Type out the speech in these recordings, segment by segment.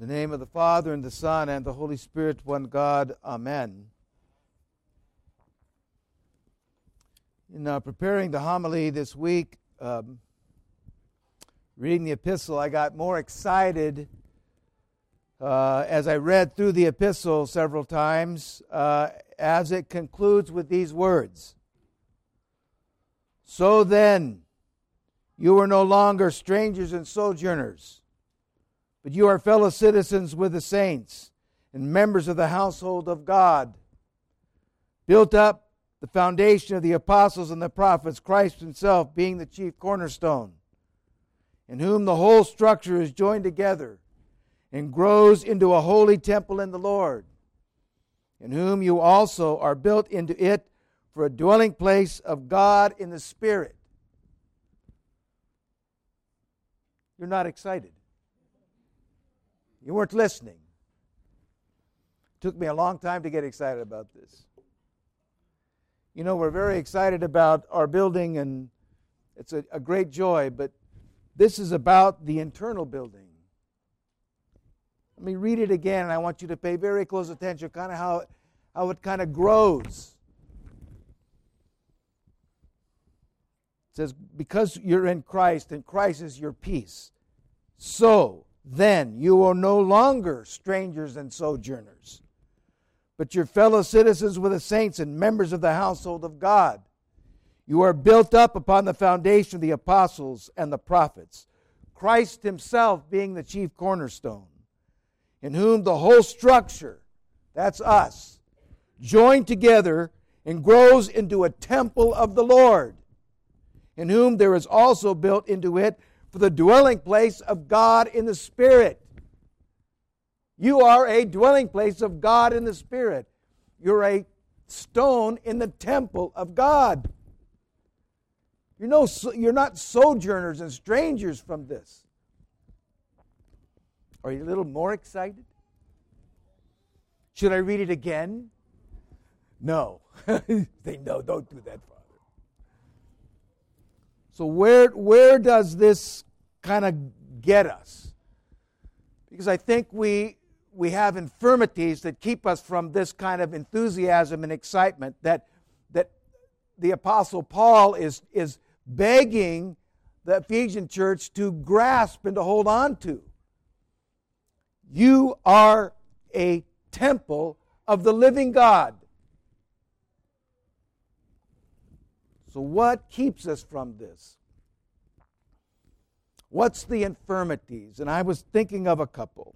In the name of the Father, and the Son, and the Holy Spirit, one God. Amen. In uh, preparing the homily this week, um, reading the epistle, I got more excited uh, as I read through the epistle several times uh, as it concludes with these words So then, you are no longer strangers and sojourners but you are fellow citizens with the saints and members of the household of God, built up the foundation of the apostles and the prophets, Christ Himself being the chief cornerstone, in whom the whole structure is joined together and grows into a holy temple in the Lord, in whom you also are built into it for a dwelling place of God in the Spirit. You're not excited. You weren't listening. It took me a long time to get excited about this. You know, we're very excited about our building, and it's a, a great joy, but this is about the internal building. Let me read it again, and I want you to pay very close attention, kind of how, how it kind of grows. It says, Because you're in Christ, and Christ is your peace. So, then you are no longer strangers and sojourners, but your fellow citizens with the saints and members of the household of God. You are built up upon the foundation of the apostles and the prophets, Christ Himself being the chief cornerstone, in whom the whole structure, that's us, joined together and grows into a temple of the Lord, in whom there is also built into it for the dwelling place of God in the Spirit. You are a dwelling place of God in the Spirit. You're a stone in the temple of God. You're, no, you're not sojourners and strangers from this. Are you a little more excited? Should I read it again? No. Say, no, don't do that, Father. So where where does this kind of get us? Because I think we we have infirmities that keep us from this kind of enthusiasm and excitement that that the apostle Paul is is begging the Ephesian church to grasp and to hold on to. You are a temple of the living God. So, what keeps us from this? What's the infirmities? And I was thinking of a couple.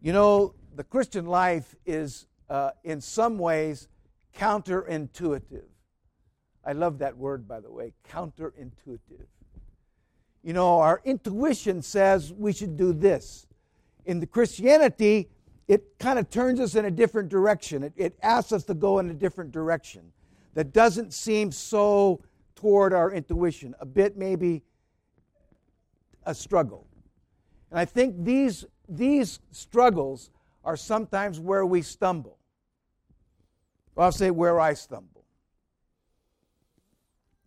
You know, the Christian life is, uh, in some ways, counterintuitive. I love that word, by the way, counterintuitive. You know, our intuition says we should do this. In the Christianity, it kind of turns us in a different direction. It, it asks us to go in a different direction that doesn't seem so toward our intuition, a bit maybe a struggle. And I think these, these struggles are sometimes where we stumble. Well, I'll say where I stumble.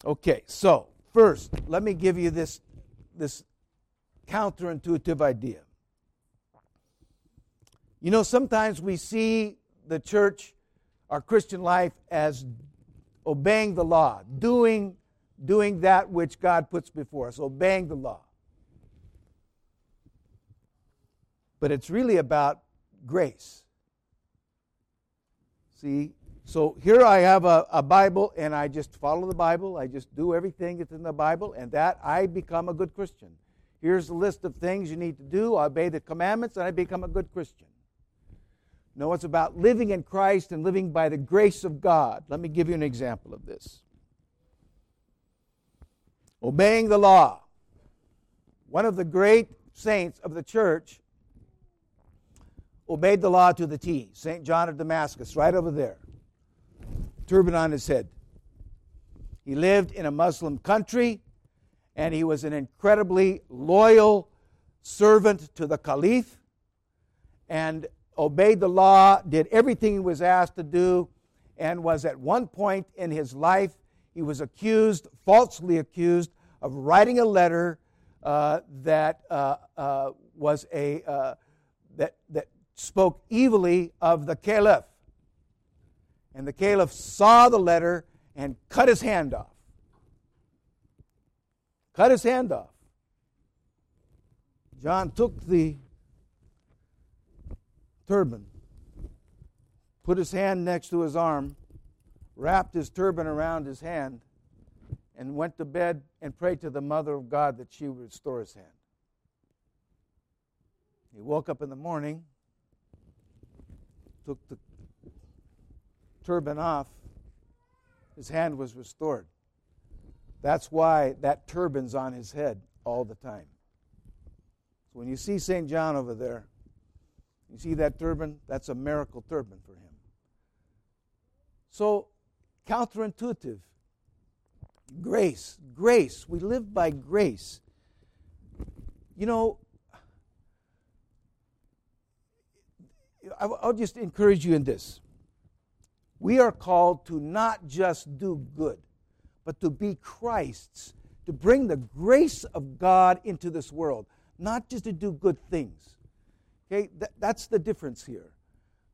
Okay, so first, let me give you this, this counterintuitive idea. You know, sometimes we see the church, our Christian life, as obeying the law, doing, doing that which God puts before us, obeying the law. But it's really about grace. See, so here I have a, a Bible and I just follow the Bible. I just do everything that's in the Bible, and that I become a good Christian. Here's a list of things you need to do. I obey the commandments, and I become a good Christian. No, it's about living in Christ and living by the grace of God. Let me give you an example of this. Obeying the law. One of the great saints of the church obeyed the law to the T. St. John of Damascus, right over there. Turban on his head. He lived in a Muslim country and he was an incredibly loyal servant to the Caliph. And obeyed the law, did everything he was asked to do, and was at one point in his life, he was accused, falsely accused, of writing a letter uh, that uh, uh, was a uh, that that spoke evilly of the caliph. And the caliph saw the letter and cut his hand off. Cut his hand off. John took the turban, put his hand next to his arm, wrapped his turban around his hand, and went to bed and prayed to the Mother of God that she would restore his hand. He woke up in the morning, took the turban off, his hand was restored. That's why that turban's on his head all the time. So when you see St. John over there, you see that turban? That's a miracle turban for him. So, counterintuitive. Grace. Grace. We live by grace. You know, I'll just encourage you in this. We are called to not just do good, but to be Christ's, to bring the grace of God into this world, not just to do good things. Okay, Th- that's the difference here.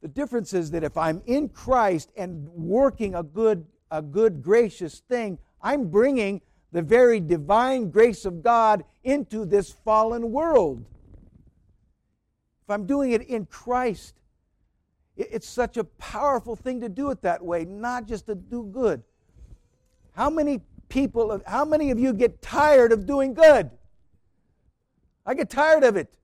The difference is that if I'm in Christ and working a good, a good, gracious thing, I'm bringing the very divine grace of God into this fallen world. If I'm doing it in Christ, it's such a powerful thing to do it that way, not just to do good. How many people, how many of you get tired of doing good? I get tired of it.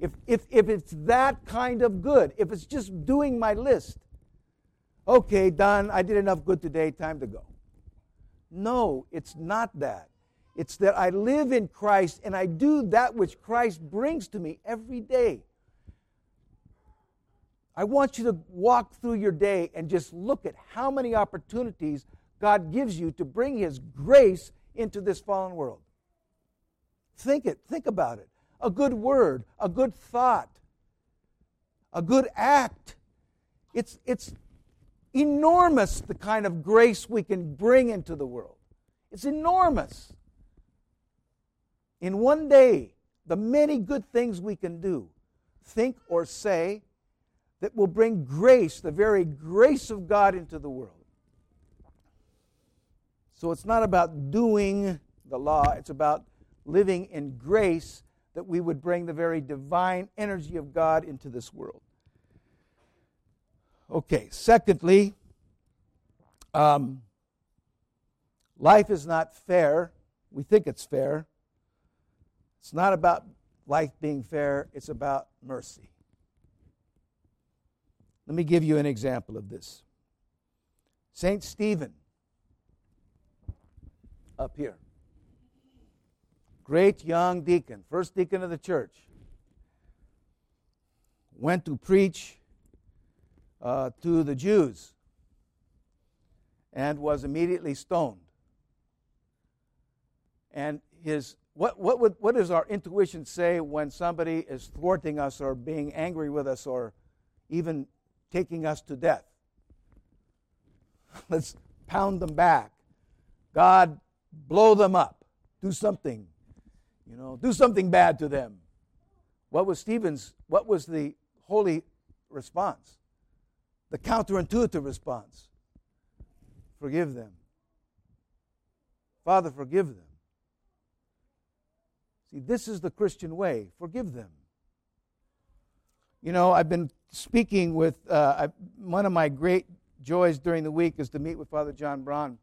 If, if, if it's that kind of good, if it's just doing my list, okay, done, I did enough good today, time to go. No, it's not that. It's that I live in Christ and I do that which Christ brings to me every day. I want you to walk through your day and just look at how many opportunities God gives you to bring His grace into this fallen world. Think it, think about it. A good word, a good thought, a good act. It's, it's enormous the kind of grace we can bring into the world. It's enormous. In one day, the many good things we can do, think or say, that will bring grace, the very grace of God, into the world. So it's not about doing the law, it's about living in grace that we would bring the very divine energy of God into this world. Okay, secondly, um, life is not fair. We think it's fair. It's not about life being fair, it's about mercy. Let me give you an example of this. St. Stephen, up here, great young deacon, first deacon of the church, went to preach uh, to the Jews and was immediately stoned. And his what, what, would, what does our intuition say when somebody is thwarting us or being angry with us or even taking us to death. Let's pound them back. God, blow them up. Do something. You know, do something bad to them. What was Stephen's, what was the holy response? The counterintuitive response. Forgive them. Father, forgive them. See, this is the Christian way. Forgive them. You know, I've been speaking with uh, I, one of my great joys during the week is to meet with Father Jon Braun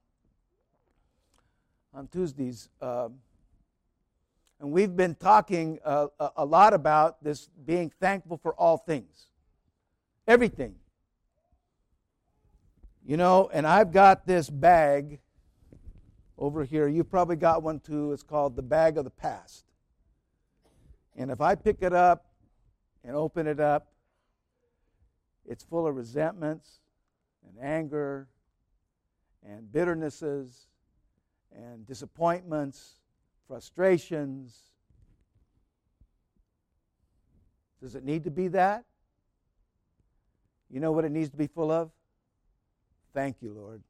on Tuesdays. Um, and we've been talking uh, a lot about this being thankful for all things, everything. You know, and I've got this bag over here. You've probably got one too. It's called the bag of the past. And if I pick it up and open it up, it's full of resentments and anger and bitternesses and disappointments, frustrations. Does it need to be that? You know what it needs to be full of? Thank you, Lord.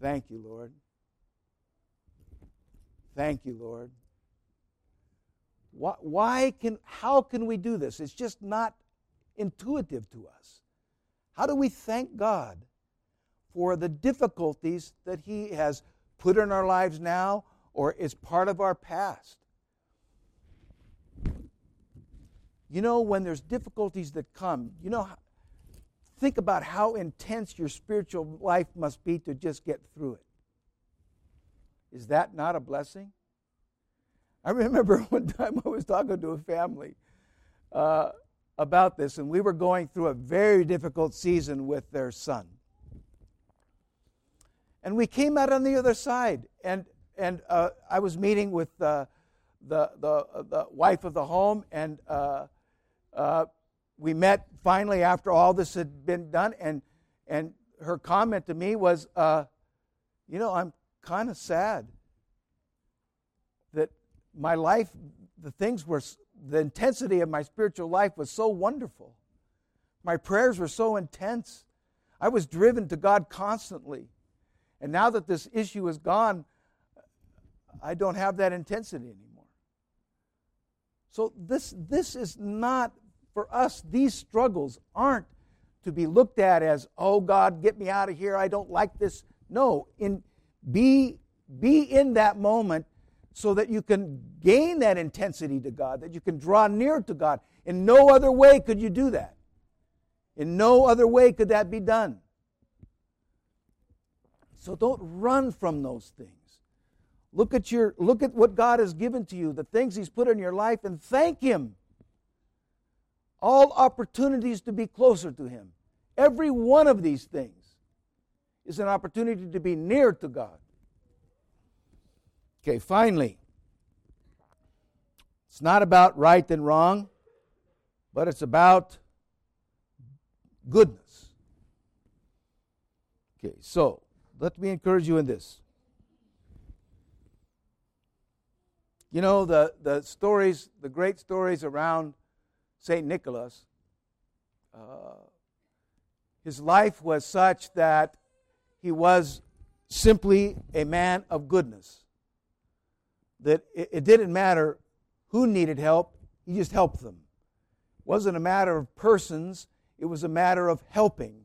Thank you, Lord. Thank you, Lord. Why, why can, how can we do this? It's just not intuitive to us. How do we thank God for the difficulties that He has put in our lives now or is part of our past? You know, when there's difficulties that come, you know, think about how intense your spiritual life must be to just get through it. Is that not a blessing? I remember one time I was talking to a family uh, about this, and we were going through a very difficult season with their son. And we came out on the other side, and and uh, I was meeting with uh, the the the wife of the home, and uh, uh, we met finally after all this had been done, and and her comment to me was, "You know, I'm kind of sad my life, the things were, the intensity of my spiritual life was so wonderful. My prayers were so intense. I was driven to God constantly. And now that this issue is gone, I don't have that intensity anymore. So this, this is not, for us, these struggles aren't to be looked at as, oh God, get me out of here, I don't like this. No, in be be in that moment so that you can gain that intensity to God, that you can draw near to God. In no other way could you do that. In no other way could that be done. So don't run from those things. Look at your look at what God has given to you, the things he's put in your life and thank him. All opportunities to be closer to him. Every one of these things is an opportunity to be near to God. Okay, finally, it's not about right and wrong, but it's about goodness. Okay, so let me encourage you in this. You know, the, the stories, the great stories around St. Nicholas, uh, his life was such that he was simply a man of goodness that it, it didn't matter who needed help, he just helped them. It wasn't a matter of persons, it was a matter of helping,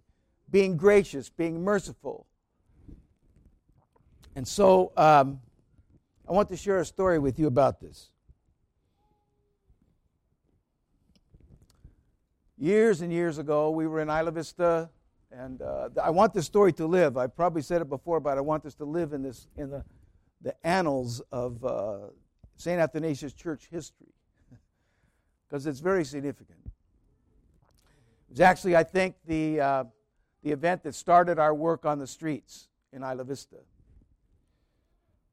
being gracious, being merciful. And so um, I want to share a story with you about this. Years and years ago, we were in Isla Vista, and uh, I want this story to live. I probably said it before, but I want this to live in this in the the annals of uh, St. Athanasius Church history because it's very significant. It was actually, I think, the, uh, the event that started our work on the streets in Isla Vista.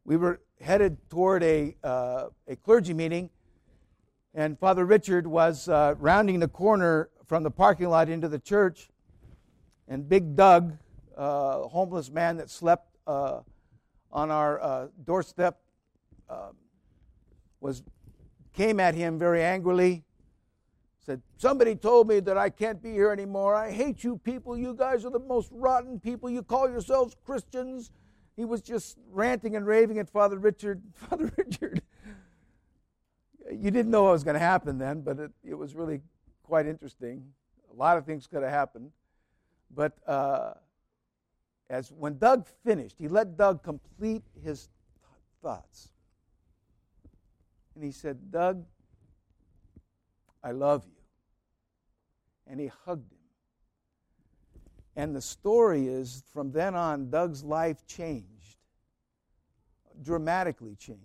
We were headed toward a, uh, a clergy meeting, and Father Richard was uh, rounding the corner from the parking lot into the church, and Big Doug, a uh, homeless man that slept uh, on our uh, doorstep uh, was came at him very angrily said somebody told me that i can't be here anymore. I hate you people. You guys are the most rotten people. You call yourselves christians. He was just ranting and raving at father richard. Father richard you didn't know what was going to happen then but it, it was really quite interesting. A lot of things could have happened. But uh, as when Doug finished, he let Doug complete his th- thoughts. And he said, Doug, I love you. And he hugged him. And the story is from then on, Doug's life changed, dramatically changed.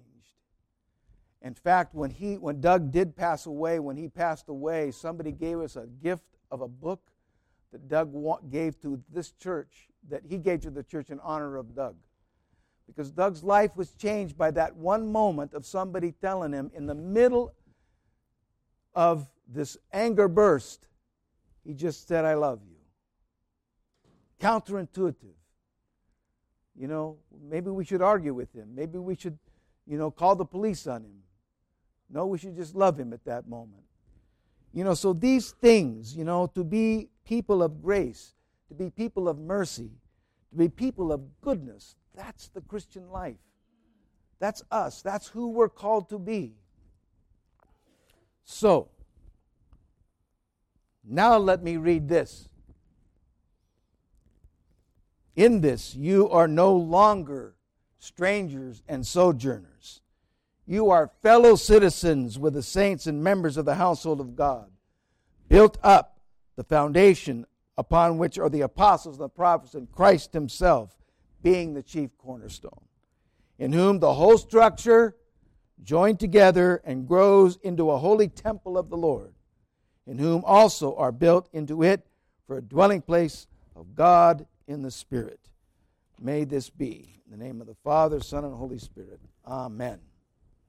In fact, when, he, when Doug did pass away, when he passed away, somebody gave us a gift of a book that Doug gave to this church that he gave to the church in honor of Doug. Because Doug's life was changed by that one moment of somebody telling him in the middle of this anger burst, he just said, I love you. Counterintuitive. You know, maybe we should argue with him. Maybe we should, you know, call the police on him. No, we should just love him at that moment. You know, so these things, you know, to be people of grace, to be people of mercy, to be people of goodness. That's the Christian life. That's us. That's who we're called to be. So, now let me read this. In this, you are no longer strangers and sojourners. You are fellow citizens with the saints and members of the household of God, built up the foundation upon which are the apostles, and the prophets, and Christ Himself being the chief cornerstone, in whom the whole structure joined together and grows into a holy temple of the Lord, in whom also are built into it for a dwelling place of God in the Spirit. May this be. In the name of the Father, Son, and Holy Spirit. Amen.